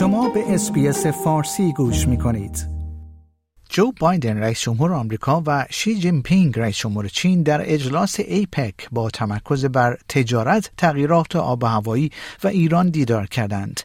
شما به اسپیس فارسی گوش می کنید. جو بایدن رئیس جمهور آمریکا و شی جین پینگ رئیس جمهور چین در اجلاس ایپک با تمرکز بر تجارت، تغییرات آب و هوایی و ایران دیدار کردند.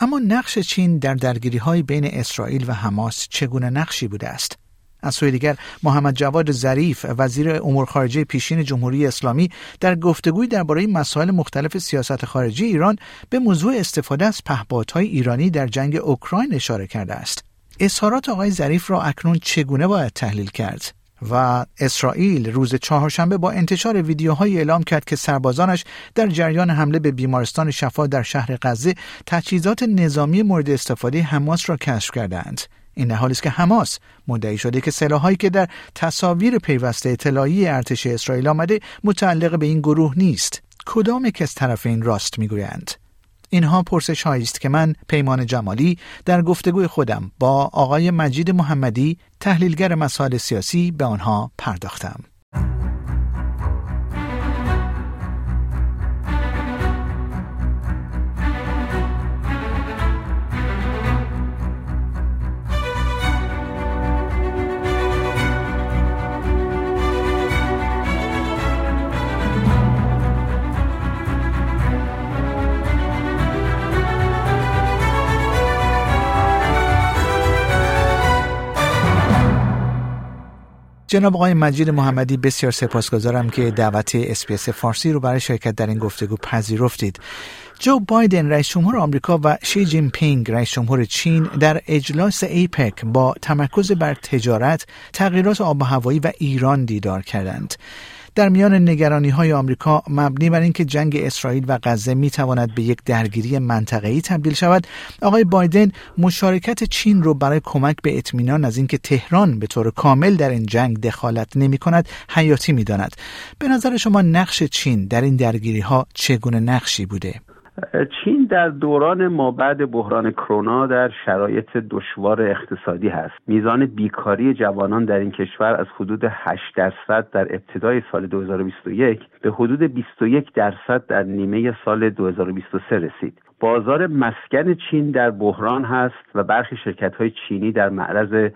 اما نقش چین در درگیری های بین اسرائیل و حماس چگونه نقشی بوده است؟ از سوی دیگر محمد جواد ظریف وزیر امور خارجه پیشین جمهوری اسلامی در گفتگوی درباره مسائل مختلف سیاست خارجی ایران به موضوع استفاده از پهپادهای ایرانی در جنگ اوکراین اشاره کرده است. اظهارات آقای ظریف را اکنون چگونه باید تحلیل کرد؟ و اسرائیل روز چهارشنبه با انتشار ویدیوهایی اعلام کرد که سربازانش در جریان حمله به بیمارستان شفا در شهر غزه تجهیزات نظامی مورد استفاده حماس را کشف کردند این در حالی است که حماس مدعی شده که سلاحهایی که در تصاویر پیوسته اطلاعی ارتش اسرائیل آمده متعلق به این گروه نیست. کدام یک از طرفین راست می‌گویند؟ اینها پرسش است که من پیمان جمالی در گفتگوی خودم با آقای مجید محمدی تحلیلگر مسائل سیاسی به آنها پرداختم. جناب آقای مجید محمدی بسیار سپاسگزارم که دعوت اسپیس فارسی رو برای شرکت در این گفتگو پذیرفتید جو بایدن رئیس جمهور آمریکا و شی جین پینگ رئیس جمهور چین در اجلاس ایپک با تمرکز بر تجارت، تغییرات آب و هوایی و ایران دیدار کردند. در میان نگرانی های آمریکا مبنی بر اینکه جنگ اسرائیل و غزه می تواند به یک درگیری منطقه‌ای تبدیل شود آقای بایدن مشارکت چین رو برای کمک به اطمینان از اینکه تهران به طور کامل در این جنگ دخالت نمی کند حیاتی می داند. به نظر شما نقش چین در این درگیری ها چگونه نقشی بوده؟ چین در دوران ما بعد بحران کرونا در شرایط دشوار اقتصادی هست. میزان بیکاری جوانان در این کشور از حدود 8 درصد در ابتدای سال 2021 به حدود 21 درصد در نیمه سال 2023 رسید. بازار مسکن چین در بحران هست و برخی شرکت های چینی در معرض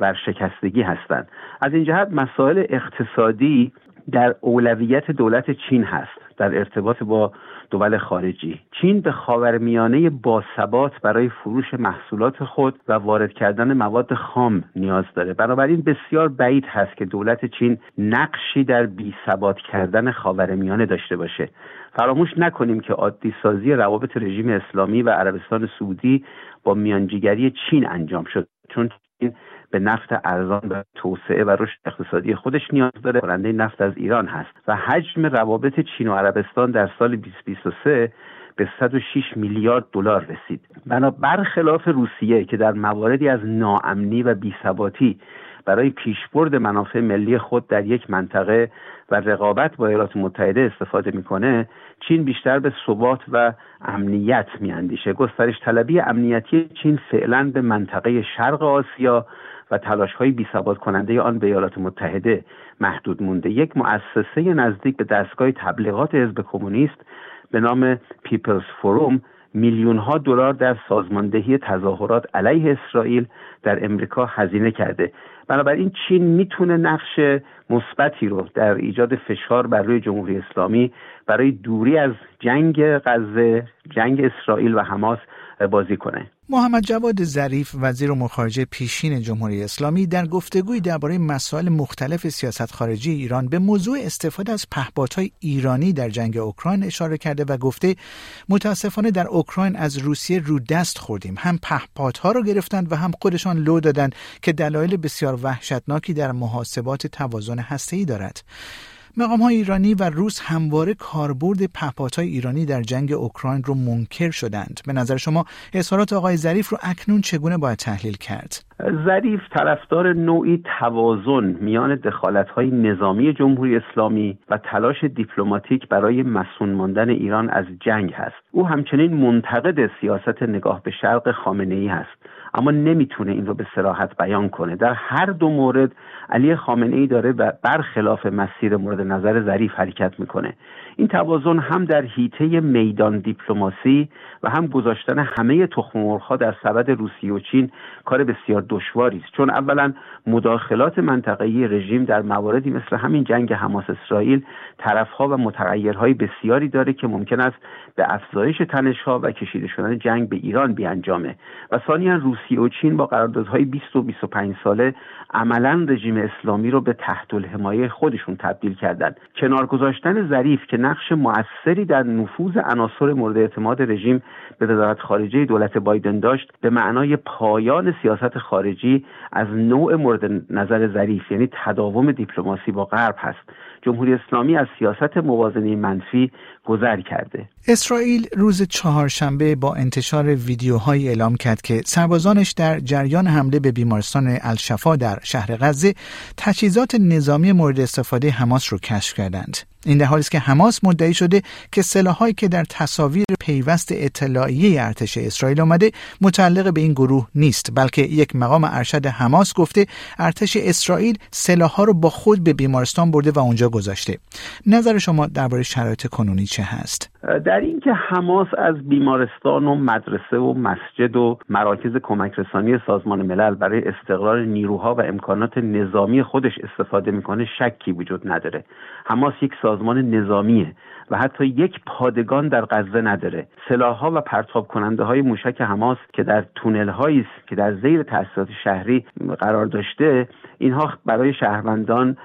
ورشکستگی هستند. از این جهت مسائل اقتصادی در اولویت دولت چین هست. در ارتباط با دول خارجی. چین به خاورمیانه باثبات برای فروش محصولات خود و وارد کردن مواد خام نیاز داره. بنابراین بسیار بعید هست که دولت چین نقشی در بی ثبات کردن خاورمیانه داشته باشه. فراموش نکنیم که عادی سازی روابط رژیم اسلامی و عربستان سعودی با میانجیگری چین انجام شد. چون چین به نفت ارزان و توسعه و رشد اقتصادی خودش نیاز داره. کننده نفت از ایران هست و حجم روابط چین و عربستان در سال 2023 به 106 میلیارد دلار رسید. بنا برخلاف روسیه که در مواردی از ناامنی و بیثباتی برای پیشبرد منافع ملی خود در یک منطقه و رقابت با ایالات متحده استفاده می‌کنه چین بیشتر به ثبات و امنیت میاندیشه. گسترش طلبی امنیتی چین فعلا به منطقه شرق آسیا و تلاش های بی کننده آن به ایالات متحده محدود مونده. یک مؤسسه نزدیک به دستگاه تبلیغات حزب کمونیست به نام People's Forum میلیون ها دلار در سازماندهی تظاهرات علیه اسرائیل در امریکا هزینه کرده. بنابراین چین می‌تونه نقش مثبتی رو در ایجاد فشار بر روی جمهوری اسلامی برای دوری از جنگ غزه جنگ اسرائیل و حماس بازی کنه. محمد جواد ظریف وزیر امور خارجه پیشین جمهوری اسلامی در گفتگوی درباره مسائل مختلف سیاست خارجی ایران به موضوع استفاده از پهپادهای ایرانی در جنگ اوکراین اشاره کرده و گفته متاسفانه در اوکراین از روسیه رو دست خوردیم. هم پهپادها رو گرفتند و هم خودشان لو دادند که دلایل بسیار وحشتناکی در محاسبات توازن هسته‌ای دارد. مقام های ایرانی و روس همواره کاربرد های ایرانی در جنگ اوکراین رو منکر شدند. به نظر شما اظهارات آقای ظریف رو اکنون چگونه باید تحلیل کرد؟ ظریف طرفدار نوعی توازن میان دخالت های نظامی جمهوری اسلامی و تلاش دیپلماتیک برای مسون ماندن ایران از جنگ هست. او همچنین منتقد سیاست نگاه به شرق خامنه ای هست. اما نمی‌تونه این رو به سراحت بیان کنه. در هر دو مورد علی خامنه ای داره برخلاف مسیر مورد نظر ظریف حرکت می‌کنه. این توازن هم در حیطه میدان دیپلماسی و هم گذاشتن همه تخم مرغها در سبد روسیه و چین کار بسیار دشواری است. چون اولا مداخلات منطقه‌ای رژیم در مواردی مثل همین جنگ حماس اسرائیل طرفها و متغیرهای بسیاری داره که ممکن است به افزایش تنشها و کشیده شدن جنگ به ایران بیانجامه. و ثانیا روسیه و چین با قراردادهای 20 و 25 ساله عملا رژیم اسلامی رو به تحت الحمایه خودشون تبدیل کردند کنار گذاشتن ظریف که نقش موثری در نفوذ عناصر مورد اعتماد رژیم به وزارت خارجه دولت بایدن داشت به معنای پایان سیاست خارجی از نوع مورد نظر ظریف یعنی تداوم دیپلماسی با غرب هست. جمهوری اسلامی از سیاست موازنه منفی گذر کرده. اسرائیل روز چهارشنبه با انتشار ویدیوهایی اعلام کرد که سربازانش در جریان حمله به بیمارستان الشفا در شهر غزه تجهیزات نظامی مورد استفاده حماس رو کشف کردند. این در حالی است که حماس مدعی شده که سلاحهایی که در تصاویر پیوست اطلاعیه ارتش اسرائیل آمده متعلق به این گروه نیست بلکه یک مقام ارشد حماس گفته ارتش اسرائیل سلاحها رو با خود به بیمارستان برده و اونجا گذاشته. نظر شما درباره شرایط کنونی چه هست؟ در اینکه حماس از بیمارستان و مدرسه و مسجد و مراکز کمک رسانی سازمان ملل برای استقرار نیروها و امکانات نظامی خودش استفاده می‌کنه شکی وجود نداره. حماس یک سازمان نظامیه و حتی یک پادگان در غزه نداره. سلاحها و پرتاب کننده های موشک حماس که در تونل است که در زیر تاسیسات شهری قرار داشته اینها برای شهروندان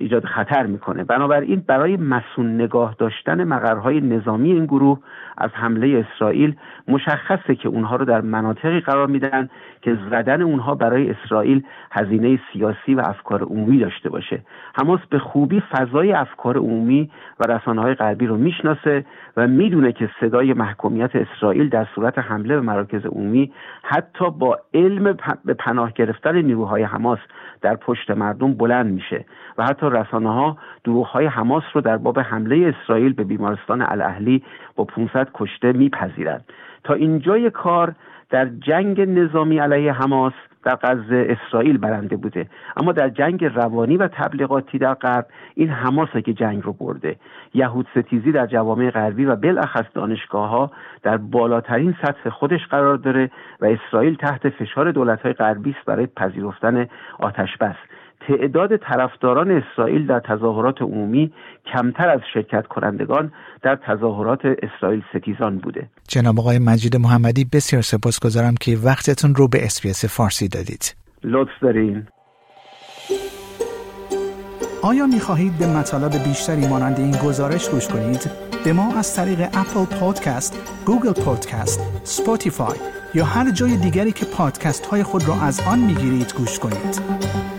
ایجاد خطر می‌کنه. بنابراین برای مسون نگاه داشتن مقرهای نظامی این گروه از حمله اسرائیل مشخصه که اونها رو در مناطقی قرار میدن که زدن اونها برای اسرائیل هزینه سیاسی و افکار عمومی داشته باشه. حماس به خوبی فضای افکار عمومی و رسانه های غربی رو می‌شناسه و می‌دونه که صدای محکومیت اسرائیل در صورت حمله به مراکز عمومی حتی با علم به پناه گرفتن نیروهای حماس در پشت مردم بلند میشه. و حتی رسانه ها دروغ های حماس رو در باب حمله اسرائیل به بیمارستان الاهلی با 500 کشته میپذیرند. تا اینجای کار در جنگ نظامی علیه حماس در غزه اسرائیل برنده بوده. اما در جنگ روانی و تبلیغاتی در غرب این حماسه که جنگ رو برده. یهود ستیزی در جوامع غربی و بالاخص دانشگاه ها در بالاترین سطح خودش قرار داره و اسرائیل تحت فشار دولت های غربی است برای پذیرفتن آتش بس تعداد طرفداران اسرائیل در تظاهرات عمومی کمتر از شرکت کنندگان در تظاهرات اسرائیل ستیزان بوده جناب آقای مجید محمدی بسیار سپاسگزارم که وقتتون رو به اسپیس فارسی دادید لطف دارین آیا می خواهید به مطالب بیشتری مانند این گزارش گوش کنید؟ به ما از طریق Apple Podcast، Google Podcast، Spotify یا هر جای دیگری که پادکست های خود را از آن می گیرید گوش کنید؟